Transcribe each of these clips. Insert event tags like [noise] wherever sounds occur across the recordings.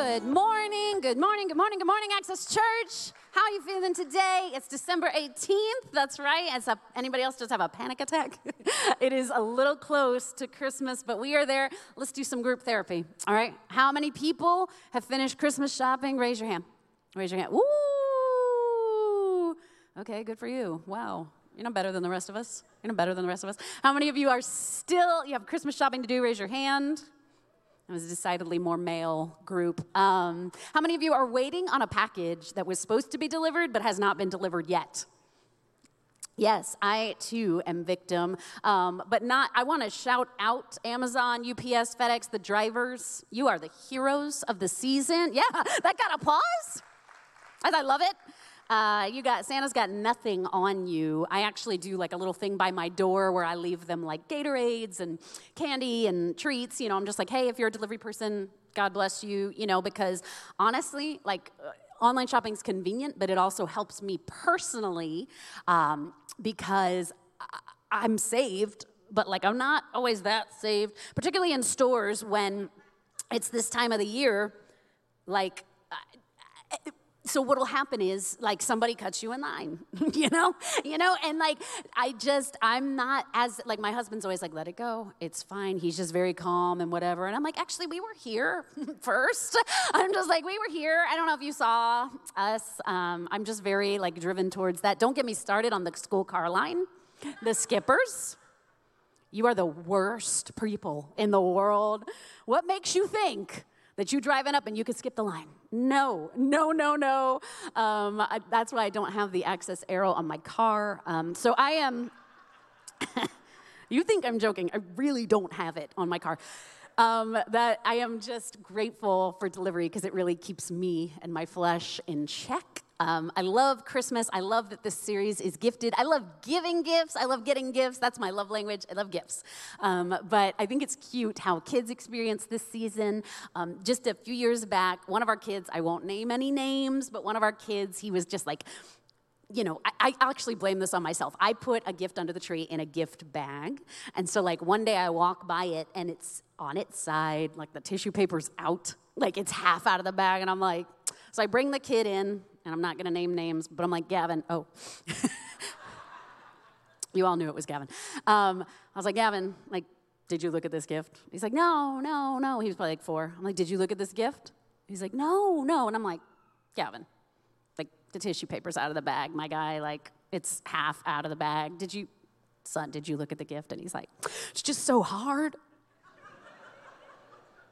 Good morning, good morning, good morning, good morning, Access Church. How are you feeling today? It's December 18th. That's right. As a, anybody else just have a panic attack? [laughs] it is a little close to Christmas, but we are there. Let's do some group therapy. All right. How many people have finished Christmas shopping? Raise your hand. Raise your hand. Woo! Okay, good for you. Wow. You're not better than the rest of us. You're not better than the rest of us. How many of you are still, you have Christmas shopping to do? Raise your hand. It was a decidedly more male group. Um, how many of you are waiting on a package that was supposed to be delivered but has not been delivered yet? Yes, I too am victim, um, but not. I want to shout out Amazon, UPS, FedEx, the drivers. You are the heroes of the season. Yeah, [laughs] that got applause. I love it. Uh, you got Santa's got nothing on you. I actually do like a little thing by my door where I leave them like Gatorades and candy and treats. You know, I'm just like, hey, if you're a delivery person, God bless you. You know, because honestly, like. Uh, online shopping is convenient, but it also helps me personally um, because I'm saved, but like I'm not always that saved, particularly in stores when it's this time of the year. Like, so what'll happen is like somebody cuts you in line [laughs] you know? You know? And like i just i'm not as like my husband's always like let it go. It's fine. He's just very calm and whatever. And i'm like actually we were here [laughs] first. [laughs] I'm just like we were here. I don't know if you saw us. Um, i'm just very like driven towards that. Don't get me started on the school car line. The skippers. You are the worst people in the world. What makes you think that you driving up and you could skip the line. No, no, no, no. Um, I, that's why I don't have the access arrow on my car. Um, so I am, [laughs] you think I'm joking. I really don't have it on my car. Um, that I am just grateful for delivery because it really keeps me and my flesh in check. Um, I love Christmas. I love that this series is gifted. I love giving gifts. I love getting gifts. That's my love language. I love gifts. Um, but I think it's cute how kids experience this season. Um, just a few years back, one of our kids, I won't name any names, but one of our kids, he was just like, you know, I, I, actually blame this on myself. I put a gift under the tree in a gift bag. And so, like, one day I walk by it and it's on its side, like the tissue paper's out, like it's half out of the bag. And I'm like, so I bring the kid in, and I'm not going to name names, but I'm like, Gavin, oh. [laughs] you all knew it was Gavin. Um, I was like, Gavin, like, did you look at this gift? He's like, no, no, no. He was probably like four. I'm like, did you look at this gift? He's like, no, no. And I'm like, Gavin, like, the tissue paper's out of the bag, my guy. Like, it's half out of the bag. Did you, son, did you look at the gift? And he's like, it's just so hard.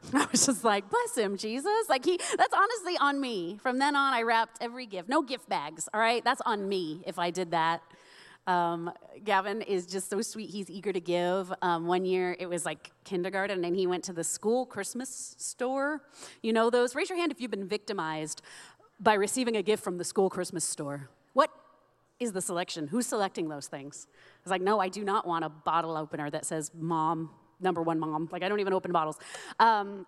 [laughs] I was just like, bless him, Jesus. Like he that's honestly on me. From then on, I wrapped every gift. No gift bags, all right? That's on me if I did that. Um, Gavin is just so sweet. He's eager to give. Um, one year it was like kindergarten, and he went to the school Christmas store. You know those? Raise your hand if you've been victimized by receiving a gift from the school Christmas store. What is the selection? Who's selecting those things? I was like, no, I do not want a bottle opener that says mom number one mom. Like, I don't even open bottles. Um,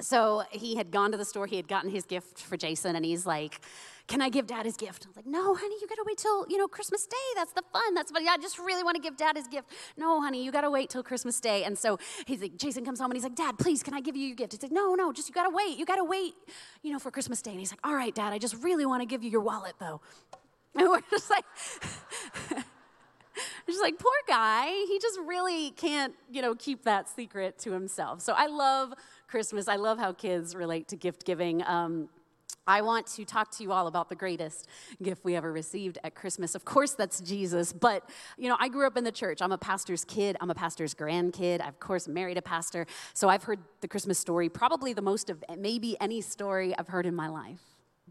so he had gone to the store, he had gotten his gift for Jason, and he's like, Can I give dad his gift? I was like, No, honey, you gotta wait till, you know, Christmas Day. That's the fun. That's what I just really wanna give dad his gift. No, honey, you gotta wait till Christmas Day. And so he's like, Jason comes home and he's like, Dad, please, can I give you your gift? He's like, No, no, just you gotta wait. You gotta wait, you know, for Christmas Day. And he's like, All right, dad, I just really wanna give you your wallet though. [laughs] And we're just like, [laughs] She's like, poor guy. He just really can't, you know, keep that secret to himself. So I love Christmas. I love how kids relate to gift giving. Um, I want to talk to you all about the greatest gift we ever received at Christmas. Of course, that's Jesus. But, you know, I grew up in the church. I'm a pastor's kid. I'm a pastor's grandkid. I, of course, married a pastor. So I've heard the Christmas story, probably the most of maybe any story I've heard in my life.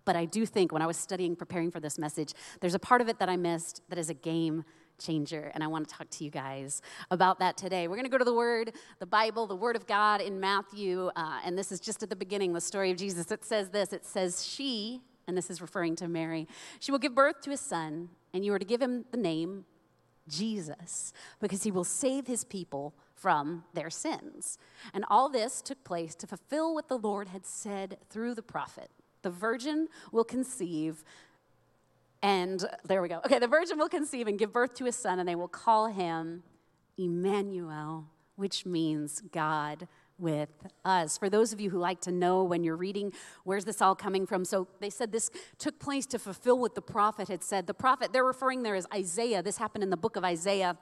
But I do think when I was studying, preparing for this message, there's a part of it that I missed that is a game changer. And I want to talk to you guys about that today. We're going to go to the Word, the Bible, the Word of God in Matthew. Uh, and this is just at the beginning, the story of Jesus. It says this it says, She, and this is referring to Mary, she will give birth to a son, and you are to give him the name Jesus, because he will save his people from their sins. And all this took place to fulfill what the Lord had said through the prophet. The virgin will conceive and there we go. Okay, the virgin will conceive and give birth to a son, and they will call him Immanuel, which means God with us. For those of you who like to know when you're reading, where's this all coming from? So they said this took place to fulfill what the prophet had said. The prophet, they're referring there as Isaiah. This happened in the book of Isaiah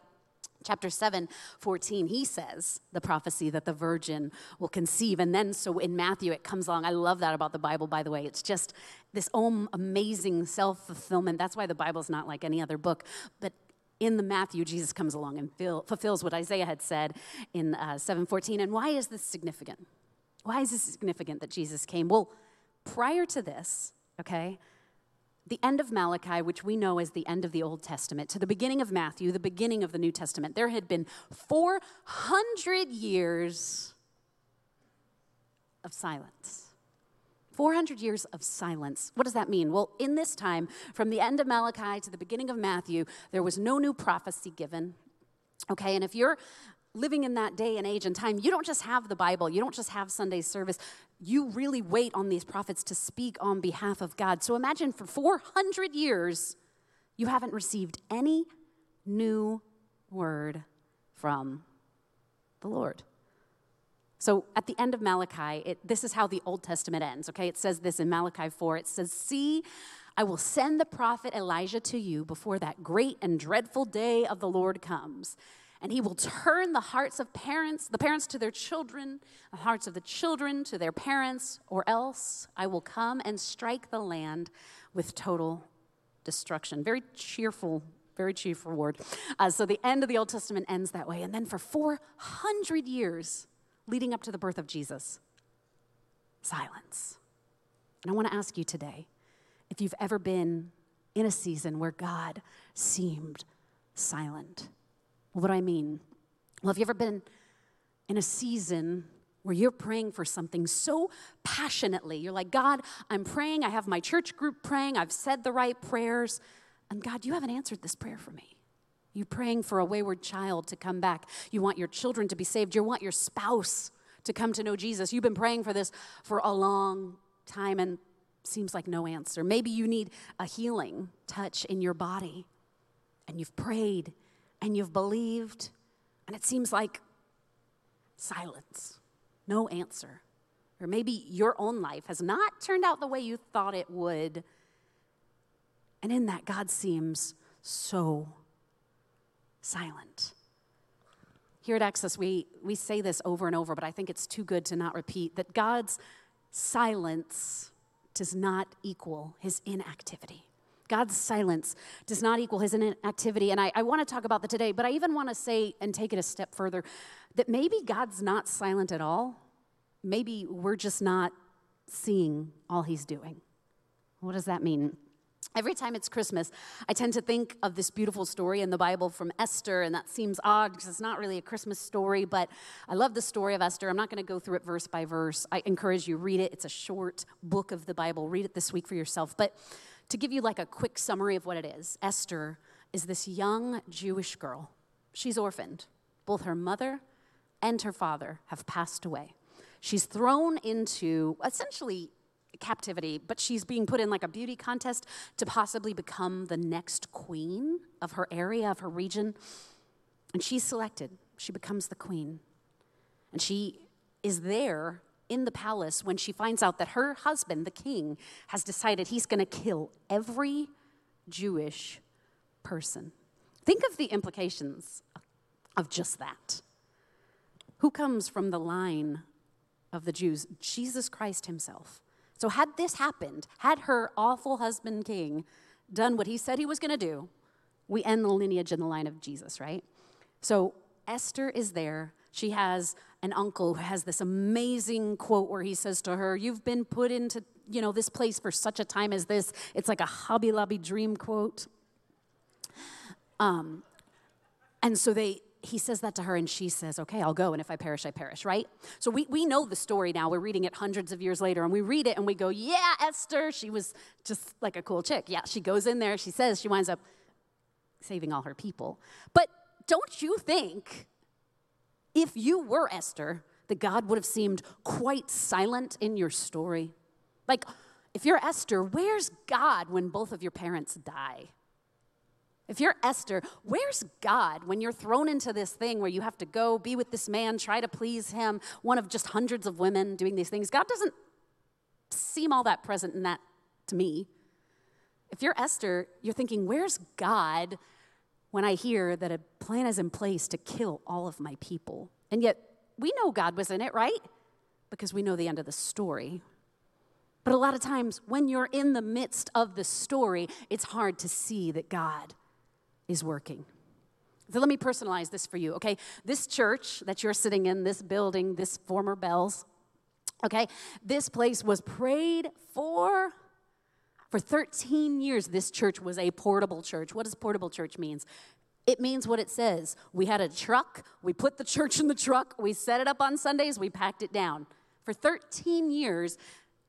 chapter 7 14 he says the prophecy that the virgin will conceive. And then so in matthew it comes along. I love that about the bible by the way. It's just this amazing self-fulfillment. That's why the bible's not like any other book. But in the matthew jesus comes along and fill, fulfills what isaiah had said in uh, 714 and why is this significant? Why is this significant that jesus came? Well prior to this okay the end of Malachi, which we know as the end of the Old Testament, to the beginning of Matthew, the beginning of the New Testament, there had been 400 years of silence. 400 years of silence. What does that mean? Well, in this time, from the end of Malachi to the beginning of Matthew, there was no new prophecy given. Okay, and if you're living in that day and age and time, you don't just have the Bible, you don't just have Sunday service. You really wait on these prophets to speak on behalf of God. So imagine for 400 years, you haven't received any new word from the Lord. So at the end of Malachi, it, this is how the Old Testament ends, okay? It says this in Malachi 4 it says, See, I will send the prophet Elijah to you before that great and dreadful day of the Lord comes and he will turn the hearts of parents, the parents to their children, the hearts of the children to their parents, or else I will come and strike the land with total destruction. Very cheerful, very cheerful word. Uh, so the end of the Old Testament ends that way. And then for 400 years leading up to the birth of Jesus, silence. And I want to ask you today if you've ever been in a season where God seemed silent. What do I mean? Well, have you ever been in a season where you're praying for something so passionately? You're like, God, I'm praying. I have my church group praying. I've said the right prayers. And God, you haven't answered this prayer for me. You're praying for a wayward child to come back. You want your children to be saved. You want your spouse to come to know Jesus. You've been praying for this for a long time and seems like no answer. Maybe you need a healing touch in your body and you've prayed and you've believed, and it seems like silence, no answer. Or maybe your own life has not turned out the way you thought it would. And in that, God seems so silent. Here at Access, we, we say this over and over, but I think it's too good to not repeat that God's silence does not equal his inactivity. God's silence does not equal his inactivity. And I, I want to talk about that today, but I even want to say and take it a step further that maybe God's not silent at all. Maybe we're just not seeing all he's doing. What does that mean? Every time it's Christmas, I tend to think of this beautiful story in the Bible from Esther, and that seems odd because it's not really a Christmas story, but I love the story of Esther. I'm not going to go through it verse by verse. I encourage you read it. It's a short book of the Bible. Read it this week for yourself. But to give you like a quick summary of what it is, Esther is this young Jewish girl. She's orphaned. Both her mother and her father have passed away. She's thrown into essentially captivity, but she's being put in like a beauty contest to possibly become the next queen of her area, of her region. And she's selected. She becomes the queen. And she is there in the palace when she finds out that her husband, the king, has decided he's going to kill every Jewish person. Think of the implications of just that. Who comes from the line of the Jews? Jesus Christ himself. So, had this happened, had her awful husband, king, done what he said he was going to do, we end the lineage in the line of Jesus, right? So, Esther is there. She has an uncle who has this amazing quote where he says to her, You've been put into, you know, this place for such a time as this. It's like a Hobby Lobby dream quote. Um, and so they, he says that to her, and she says, Okay, I'll go, and if I perish, I perish, right? So we, we know the story now. We're reading it hundreds of years later, and we read it and we go, Yeah, Esther, she was just like a cool chick. Yeah, she goes in there, she says, she winds up saving all her people. But don't you think if you were Esther, the God would have seemed quite silent in your story. Like, if you're Esther, where's God when both of your parents die? If you're Esther, where's God when you're thrown into this thing where you have to go be with this man, try to please him, one of just hundreds of women doing these things? God doesn't seem all that present in that to me. If you're Esther, you're thinking, where's God when I hear that a plan is in place to kill all of my people? And yet, we know God was in it, right? Because we know the end of the story. But a lot of times, when you're in the midst of the story, it's hard to see that God is working. So let me personalize this for you, okay? This church that you're sitting in, this building, this former Bealls, okay? This place was prayed for for 13 years. This church was a portable church. What does portable church means? It means what it says. We had a truck, we put the church in the truck, we set it up on Sundays, we packed it down. For 13 years,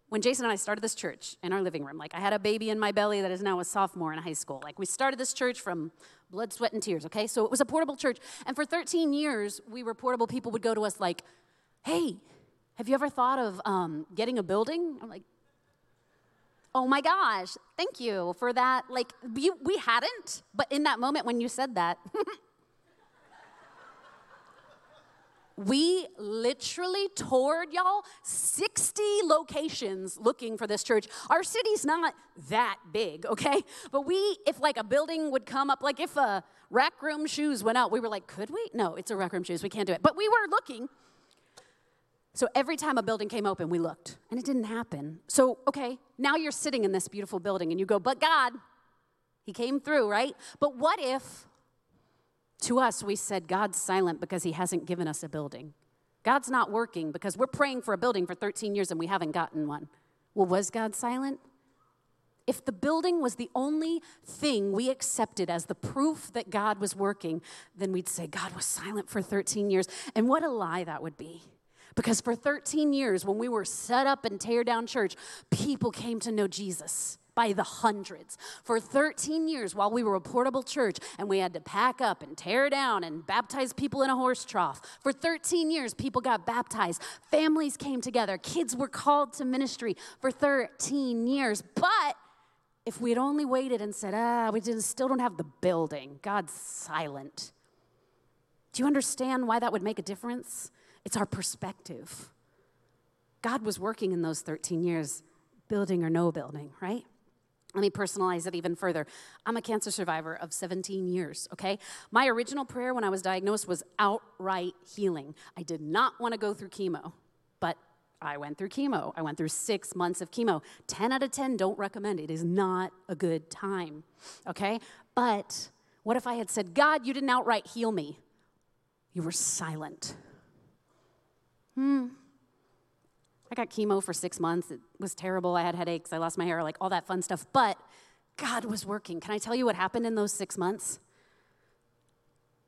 when Jason and I started this church in our living room, like I had a baby in my belly that is now a sophomore in high school. Like we started this church from blood, sweat, and tears, okay? So it was a portable church. And for 13 years, we were portable. People would go to us like, hey, have you ever thought of um, getting a building? I'm like, oh my gosh, thank you for that. Like, we, we hadn't, but in that moment when you said that, [laughs] We literally toured, y'all, 60 locations looking for this church. Our city's not that big, okay? But we, if like a building would come up, like if a rack room shoes went out, we were like, could we? No, it's a rack room shoes. We can't do it. But we were looking. So every time a building came open, we looked, and it didn't happen. So, okay, now you're sitting in this beautiful building and you go, but God, He came through, right? But what if to us, we said, God's silent because he hasn't given us a building. God's not working because we're praying for a building for 13 years and we haven't gotten one. Well, was God silent? If the building was the only thing we accepted as the proof that God was working, then we'd say God was silent for 13 years. And what a lie that would be. Because for 13 years, when we were set up and tear down church, people came to know Jesus by the hundreds. For 13 years, while we were a portable church and we had to pack up and tear down and baptize people in a horse trough, for 13 years, people got baptized. Families came together. Kids were called to ministry for 13 years. But if we had only waited and said, ah, we still don't have the building, God's silent. Do you understand why that would make a difference? It's our perspective. God was working in those 13 years, building or no building, right? Let me personalize it even further. I'm a cancer survivor of 17 years, okay? My original prayer when I was diagnosed was outright healing. I did not want to go through chemo, but I went through chemo. I went through six months of chemo. 10 out of 10 don't recommend it. Is not a good time, okay? But what if I had said, God, you didn't outright heal me? You were silent. Hmm, I got chemo for six months. It was terrible. I had headaches. I lost my hair, like all that fun stuff. But God was working. Can I tell you what happened in those six months?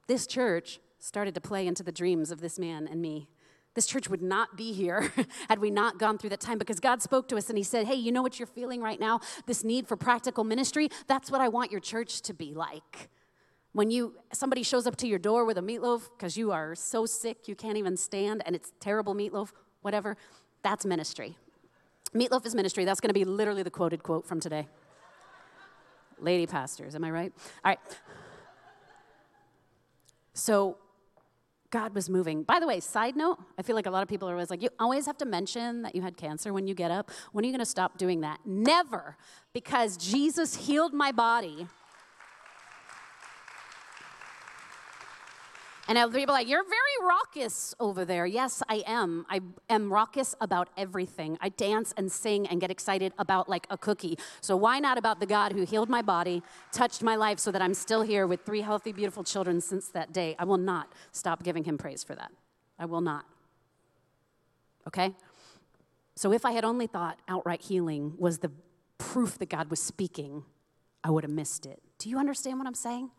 This church started to play into the dreams of this man and me. This church would not be here [laughs] had we not gone through that time because God spoke to us and He said, Hey, you know what you're feeling right now? This need for practical ministry? That's what I want your church to be like. When you somebody shows up to your door with a meatloaf because you are so sick you can't even stand and it's terrible meatloaf, whatever, that's ministry. Meatloaf is ministry. That's going to be literally the quoted quote from today. Lady pastors, am I right? All right. So, God was moving. By the way, side note, I feel like a lot of people are always like, you always have to mention that you had cancer when you get up. When are you going to stop doing that? Never, because Jesus healed my body And people are like, You're very raucous over there. Yes, I am. I am raucous about everything. I dance and sing and get excited about like a cookie. So why not about the God who healed my body, touched my life so that I'm still here with three healthy, beautiful children since that day? I will not stop giving him praise for that. I will not. Okay? So if I had only thought outright healing was the proof that God was speaking, I would have missed it. Do you understand what I'm saying?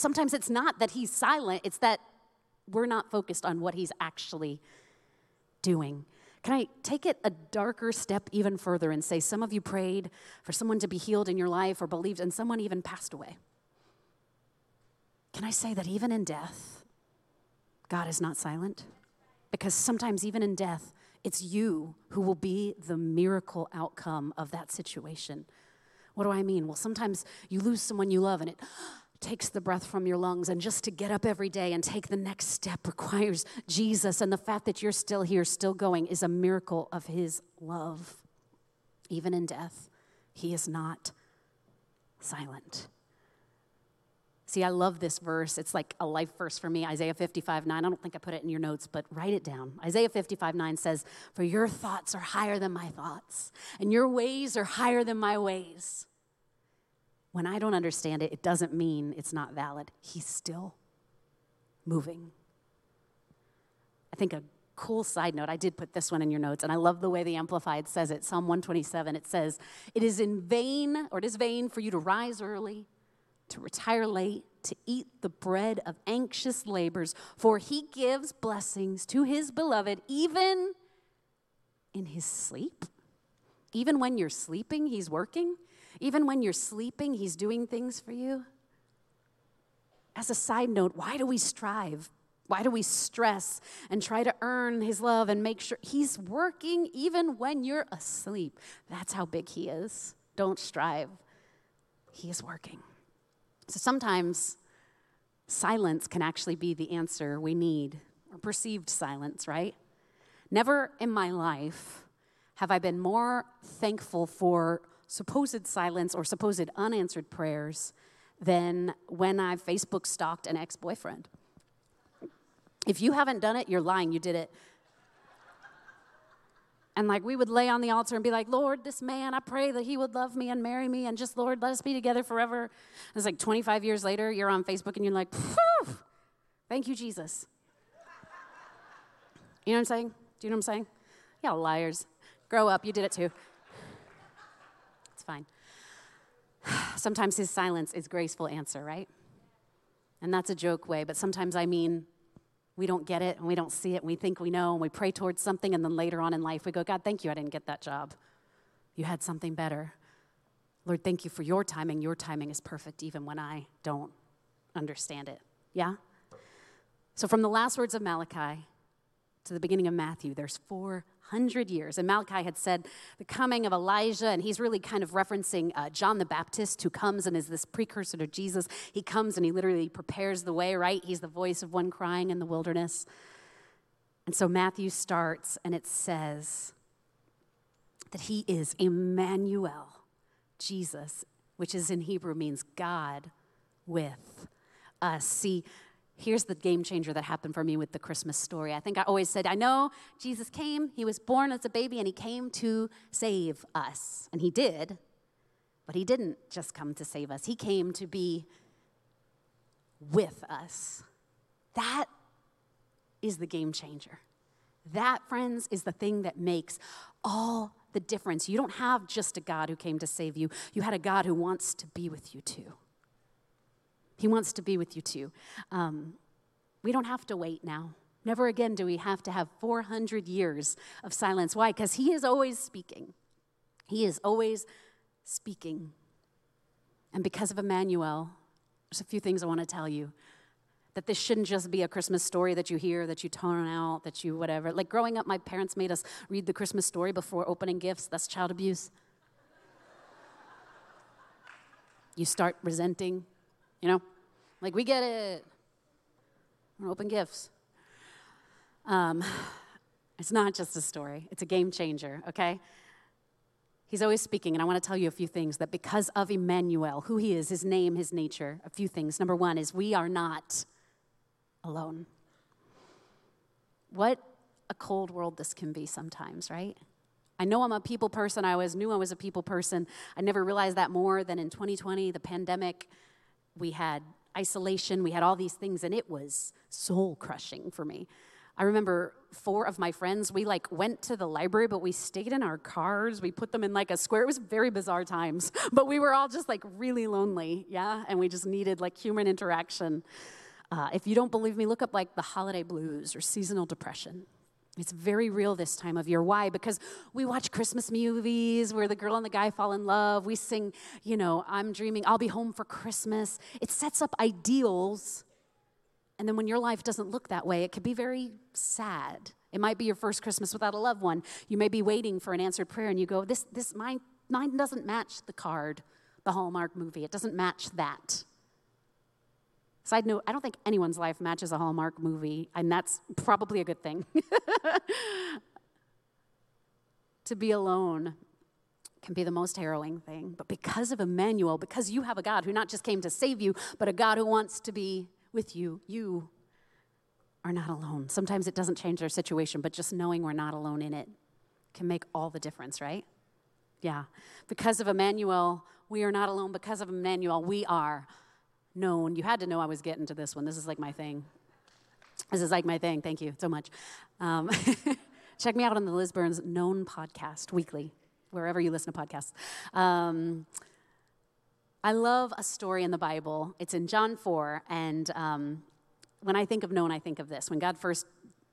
Sometimes it's not that he's silent, it's that we're not focused on what he's actually doing. Can I take it a darker step even further and say some of you prayed for someone to be healed in your life or believed, and someone even passed away? Can I say that even in death, God is not silent? Because sometimes, even in death, it's you who will be the miracle outcome of that situation. What do I mean? Well, sometimes you lose someone you love and it takes the breath from your lungs. And just to get up every day and take the next step requires Jesus. And the fact that you're still here, still going, is a miracle of His love. Even in death, He is not silent. See, I love this verse. It's like a life verse for me Isaiah 55 9. I don't think I put it in your notes, but write it down. Isaiah 55 9 says, For your thoughts are higher than my thoughts, and your ways are higher than my ways. When I don't understand it, it doesn't mean it's not valid. He's still moving. I think a cool side note, I did put this one in your notes, and I love the way the Amplified says it. Psalm 127, it says, It is in vain, or it is vain for you to rise early, to retire late, to eat the bread of anxious labors, for he gives blessings to his beloved, even in his sleep. Even when you're sleeping, he's working. Even when you're sleeping, He's doing things for you. As a side note, why do we strive? Why do we stress and try to earn His love and make sure He's working even when you're asleep? That's how big He is. Don't strive, He is working. So sometimes silence can actually be the answer we need, or perceived silence, right? Never in my life have I been more thankful for supposed silence or supposed unanswered prayers than when I Facebook stalked an ex boyfriend. If you haven't done it, you're lying, you did it. And like we would lay on the altar and be like, Lord, this man, I pray that he would love me and marry me and just, Lord, let us be together forever. And it's like 25 years later, you're on Facebook and you're like, thank you, Jesus. You know what I'm saying? Do you know what I'm saying? Yeah, liars. Grow up, you did it too fine. [sighs] sometimes his silence is graceful answer, right? And that's a joke way, but sometimes I mean we don't get it and we don't see it and we think we know and we pray towards something and then later on in life we go, God, thank you, I didn't get that job. You had something better. Lord, thank you for your timing. Your timing is perfect even when I don't understand it. Yeah? So, from the last words of Malachi to the beginning of Matthew, there's four 100 years. And Malachi had said the coming of Elijah, and he's really kind of referencing uh, John the Baptist, who comes and is this precursor to Jesus. He comes and he literally prepares the way, right? He's the voice of one crying in the wilderness. And so Matthew starts, and it says that he is Immanuel, Jesus, which is in Hebrew means God with us. See, here's the game changer that happened for me with the Christmas story. I think I always said, I know Jesus came, he was born as a baby, and he came to save us. And he did, but he didn't just come to save us, he came to be with us. That is the game changer. That, friends, is the thing that makes all the difference. You don't have just a God who came to save you, you had a God who wants to be with you too. He wants to be with you too. Um, we don't have to wait now. Never again do we have to have 400 years of silence. Why? Because He is always speaking. He is always speaking. And because of Immanuel, there's a few things I want to tell you. That this shouldn't just be a Christmas story that you hear, that you tone out, that you whatever. Like growing up, my parents made us read the Christmas story before opening gifts. That's child abuse. You start resenting, you know? Like, we get it. Open gifts. Um, [sighs] it's not just a story, it's a game changer, okay? He's always speaking, and I want to tell you a few things that because of Immanuel, who he is, his name, his nature, a few things. Number one is we are not alone. What a cold world this can be sometimes, right? I know I'm a people person. I always knew I was a people person. I never realized that more than in 2020, the pandemic. We had isolation, we had all these things, and it was soul crushing for me. I remember four of my friends, we like went to the library, but we stayed in our cars. We put them in like a square. It was very bizarre times, [laughs] but we were all just like really lonely, yeah? And we just needed like human interaction. Uh, if you don't believe me, look up like the holiday blues or seasonal depression. It's very real this time of year. Why? Because we watch Christmas movies where the girl and the guy fall in love. We sing, you know, I'm dreaming, I'll be home for Christmas. It sets up ideals. And then when your life doesn't look that way, it can be very sad. It might be your first Christmas without a loved one. You may be waiting for an answered prayer and you go, This, this mine, mine doesn't match the card, the Hallmark movie. It doesn't match that. Side note, I don't think anyone's life matches a Hallmark movie, and that's probably a good thing. [laughs] to be alone can be the most harrowing thing. But because of Immanuel, because you have a God who not just came to save you, but a God who wants to be with you, you are not alone. Sometimes it doesn't change our situation, but just knowing we're not alone in it can make all the difference, right? Yeah. Because of Immanuel, we are not alone. Because of Immanuel, we are known. You had to know I was getting to this one. This is like my thing. This is like my thing. Thank you so much. Um, [laughs] check me out on the Liz Burns Known podcast weekly, wherever you listen to podcasts. Um, I love a story in the Bible. It's in John 4, and um, when I think of known, I think of this. When God first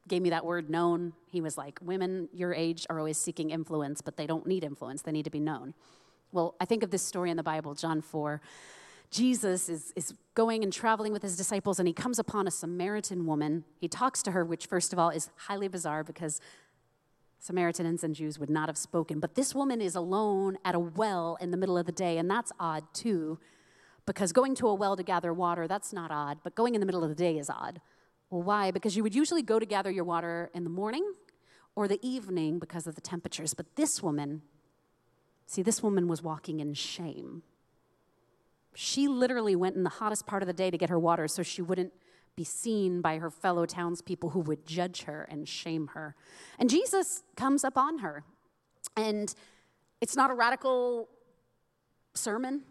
gave me that word known, he was like, Women your age are always seeking influence, but they don't need influence, they need to be known. Well, I think of this story in the Bible, John 4. Jesus is, is going and traveling with his disciples, and he comes upon a Samaritan woman. He talks to her, which, first of all, is highly bizarre because Samaritans and Jews would not have spoken. But this woman is alone at a well in the middle of the day, and that's odd too, because going to a well to gather water, that's not odd, but going in the middle of the day is odd. Well, why? Because you would usually go to gather your water in the morning or the evening because of the temperatures. But this woman, see, this woman was walking in shame. She literally went in the hottest part of the day to get her water so she wouldn't be seen by her fellow townspeople who would judge her and shame her. And Jesus comes up on her. And it's not a radical sermon.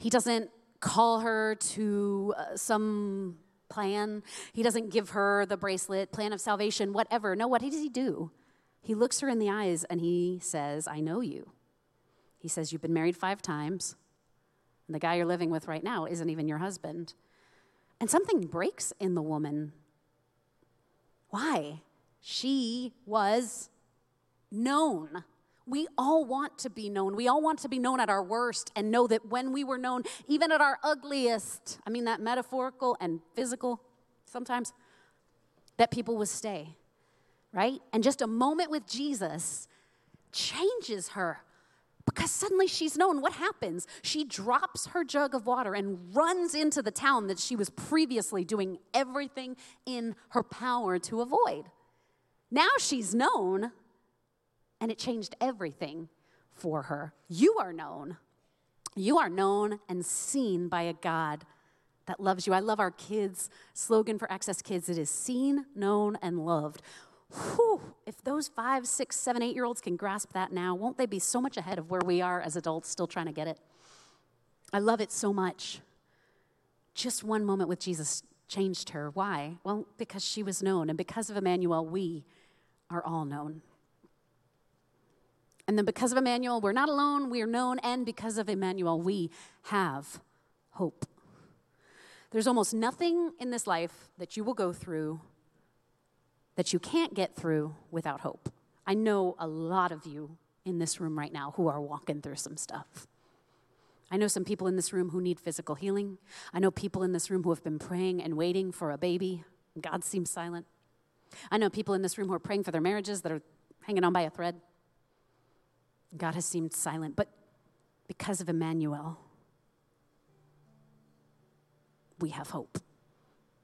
He doesn't call her to uh, some plan. He doesn't give her the bracelet, plan of salvation, whatever. No, what does he do? He looks her in the eyes and he says, I know you. He says, You've been married five times. And the guy you're living with right now isn't even your husband. And something breaks in the woman. Why? She was known. We all want to be known. We all want to be known at our worst and know that when we were known, even at our ugliest, I mean that metaphorical and physical sometimes, that people would stay, right? And just a moment with Jesus changes her because suddenly she's known what happens. She drops her jug of water and runs into the town that she was previously doing everything in her power to avoid. Now she's known and it changed everything for her. You are known. You are known and seen by a God that loves you. I love our kids' slogan for Access Kids it is seen, known, and loved. Whew, if those five, six, seven, eight year olds can grasp that now, won't they be so much ahead of where we are as adults still trying to get it? I love it so much. Just one moment with Jesus changed her. Why? Well, because she was known, and because of Immanuel, we are all known. And then because of Immanuel, we're not alone, we are known, and because of Immanuel, we have hope. There's almost nothing in this life that you will go through that you can't get through without hope. I know a lot of you in this room right now who are walking through some stuff. I know some people in this room who need physical healing. I know people in this room who have been praying and waiting for a baby. God seems silent. I know people in this room who are praying for their marriages that are hanging on by a thread. God has seemed silent, but because of Immanuel, we have hope.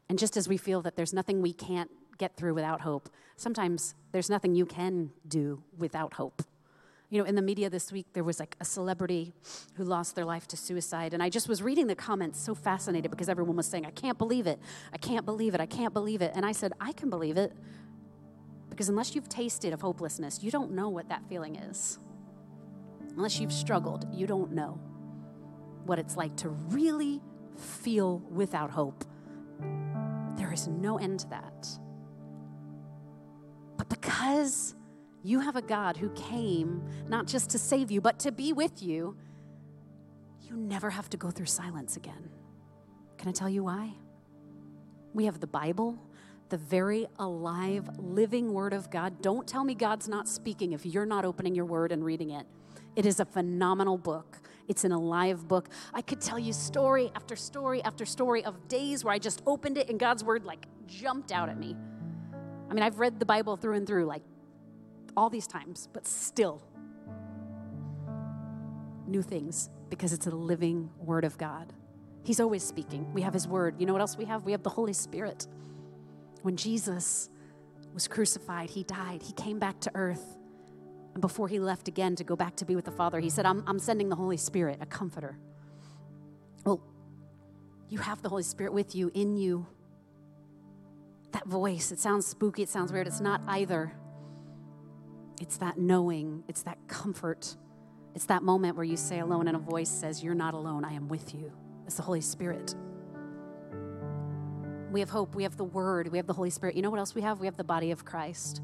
And just as we feel that there's nothing we can't get through without hope, sometimes there's nothing you can do without hope. You know, in the media this week, there was like a celebrity who lost their life to suicide. And I just was reading the comments so fascinated because everyone was saying, I can't believe it. I can't believe it. I can't believe it. And I said, I can believe it because unless you've tasted of hopelessness, you don't know what that feeling is. Unless you've struggled, you don't know what it's like to really feel without hope. There is no end to that. Because you have a God who came not just to save you, but to be with you, you never have to go through silence again. Can I tell you why? We have the Bible, the very alive, living Word of God. Don't tell me God's not speaking if you're not opening your Word and reading it. It is a phenomenal book. It's an alive book. I could tell you story after story after story of days where I just opened it and God's word like jumped out at me. I mean, I've read the Bible through and through like all these times, but still new things because it's a living word of God. He's always speaking. We have His Word. You know what else we have? We have the Holy Spirit. When Jesus was crucified, He died, He came back to earth. And before He left again to go back to be with the Father, He said, I'm, I'm sending the Holy Spirit, a comforter. Well, you have the Holy Spirit with you, in you. That voice, it sounds spooky, it sounds weird. It's not either. It's that knowing, it's that comfort. It's that moment where you say alone and a voice says, You're not alone, I am with you. It's the Holy Spirit. We have hope, we have the Word, we have the Holy Spirit. You know what else we have? We have the body of Christ.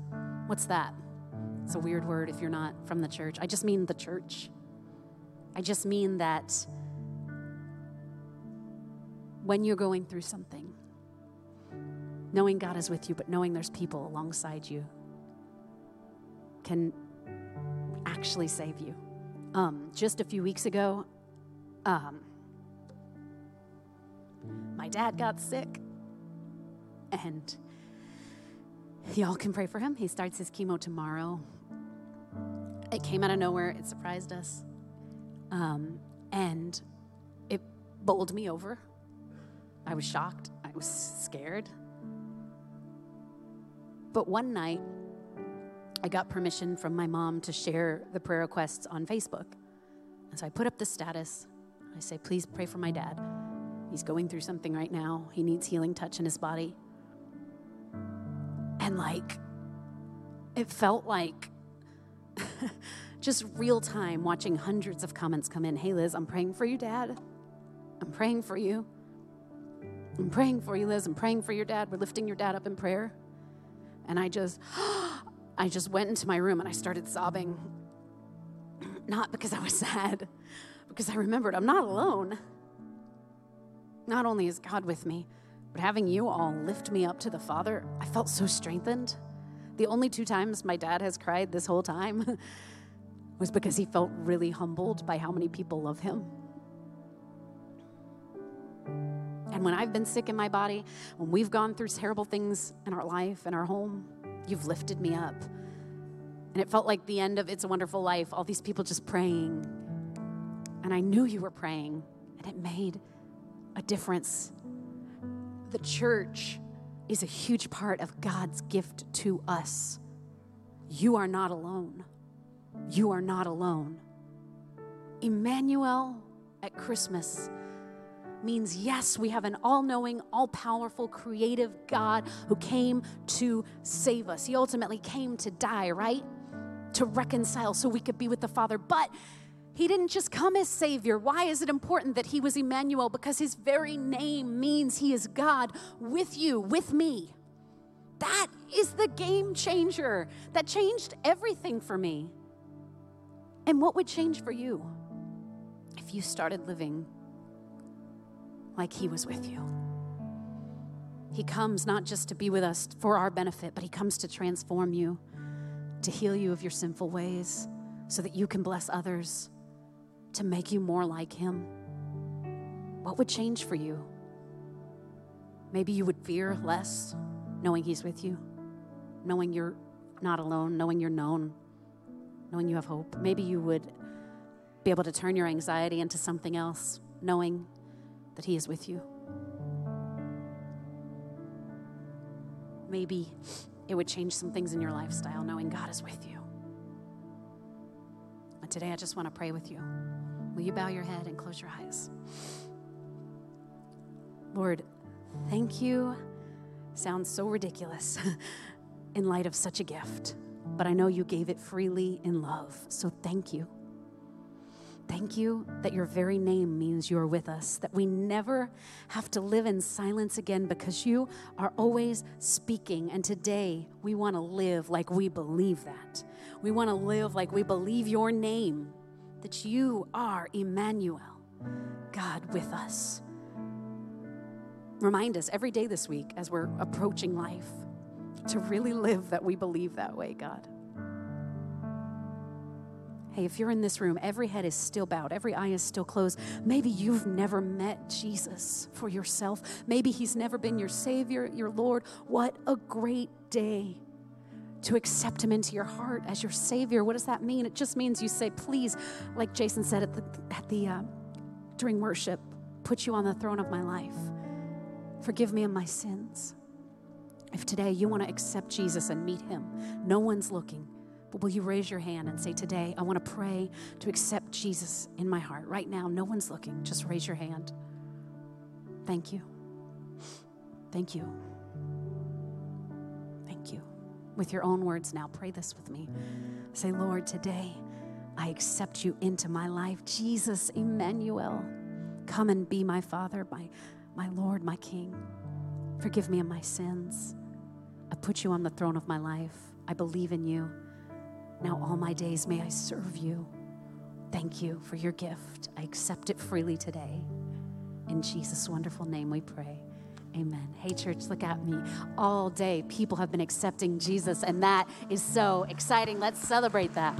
What's that? It's a weird word if you're not from the church. I just mean the church. I just mean that when you're going through something, knowing God is with you, but knowing there's people alongside you can actually save you. Um, just a few weeks ago, um, my dad got sick, and y'all can pray for him. He starts his chemo tomorrow. It came out of nowhere, it surprised us, um, and it bowled me over. I was shocked, I was scared. But one night, I got permission from my mom to share the prayer requests on Facebook. And so I put up the status. I say, please pray for my dad. He's going through something right now. He needs healing touch in his body. And like, it felt like [laughs] just real time watching hundreds of comments come in. Hey, Liz, I'm praying for you, dad. I'm praying for you. I'm praying for you, Liz. I'm praying for your dad. We're lifting your dad up in prayer. And I just, [gasps] I just went into my room and I started sobbing. [clears throat] Not because I was [laughs] sad, because I remembered I'm not alone. Not only is God with me, but having you all lift me up to the Father, I felt so strengthened. The only two times my dad has cried this whole time [laughs] was because he felt really humbled by how many people love him. And when I've been sick in my body, when we've gone through terrible things in our life, in our home, you've lifted me up. And it felt like the end of It's a Wonderful Life, all these people just praying. And I knew you were praying, and it made a difference. The church is a huge part of God's gift to us. You are not alone. You are not alone. Immanuel at Christmas means yes, we have an all knowing, all powerful, creative God who came to save us. He ultimately came to die, right? To reconcile so we could be with the Father. But he didn't just come as Savior. Why is it important that he was Immanuel? Because his very name means he is God with you, with me. That is the game changer that changed everything for me. And what would change for you if you started living like He was with you. He comes not just to be with us for our benefit, but He comes to transform you, to heal you of your sinful ways, so that you can bless others, to make you more like Him. What would change for you? Maybe you would fear less knowing He's with you, knowing you're not alone, knowing you're known, knowing you have hope. Maybe you would be able to turn your anxiety into something else, knowing that He is with you. Maybe it would change some things in your lifestyle knowing God is with you. And today I just want to pray with you. Will you bow your head and close your eyes? Lord, thank you. Sounds so ridiculous [laughs] in light of such a gift, but I know you gave it freely in love. So thank you. Thank you that your very name means you are with us, that we never have to live in silence again because you are always speaking. And today we want to live like we believe that. We want to live like we believe your name, that you are Immanuel, God with us. Remind us every day this week as we're approaching life to really live that we believe that way, God. Hey, if you're in this room, every head is still bowed, every eye is still closed. Maybe you've never met Jesus for yourself. Maybe he's never been your Savior, your Lord. What a great day to accept him into your heart as your Savior. What does that mean? It just means you say, please, like Jason said at the, at the uh, during worship, put you on the throne of my life. Forgive me of my sins. If today you want to accept Jesus and meet him, no one's looking. Will you raise your hand and say, Today, I want to pray to accept Jesus in my heart? Right now, no one's looking. Just raise your hand. Thank you. Thank you. Thank you. With your own words now, pray this with me. Say, Lord, today I accept you into my life. Jesus, Immanuel, come and be my Father, my, my Lord, my King. Forgive me of my sins. I put you on the throne of my life. I believe in you. Now, all my days, may I serve you. Thank you for your gift. I accept it freely today. In Jesus' wonderful name we pray. Amen. Hey, church, look at me. All day, people have been accepting Jesus, and that is so exciting. Let's celebrate that.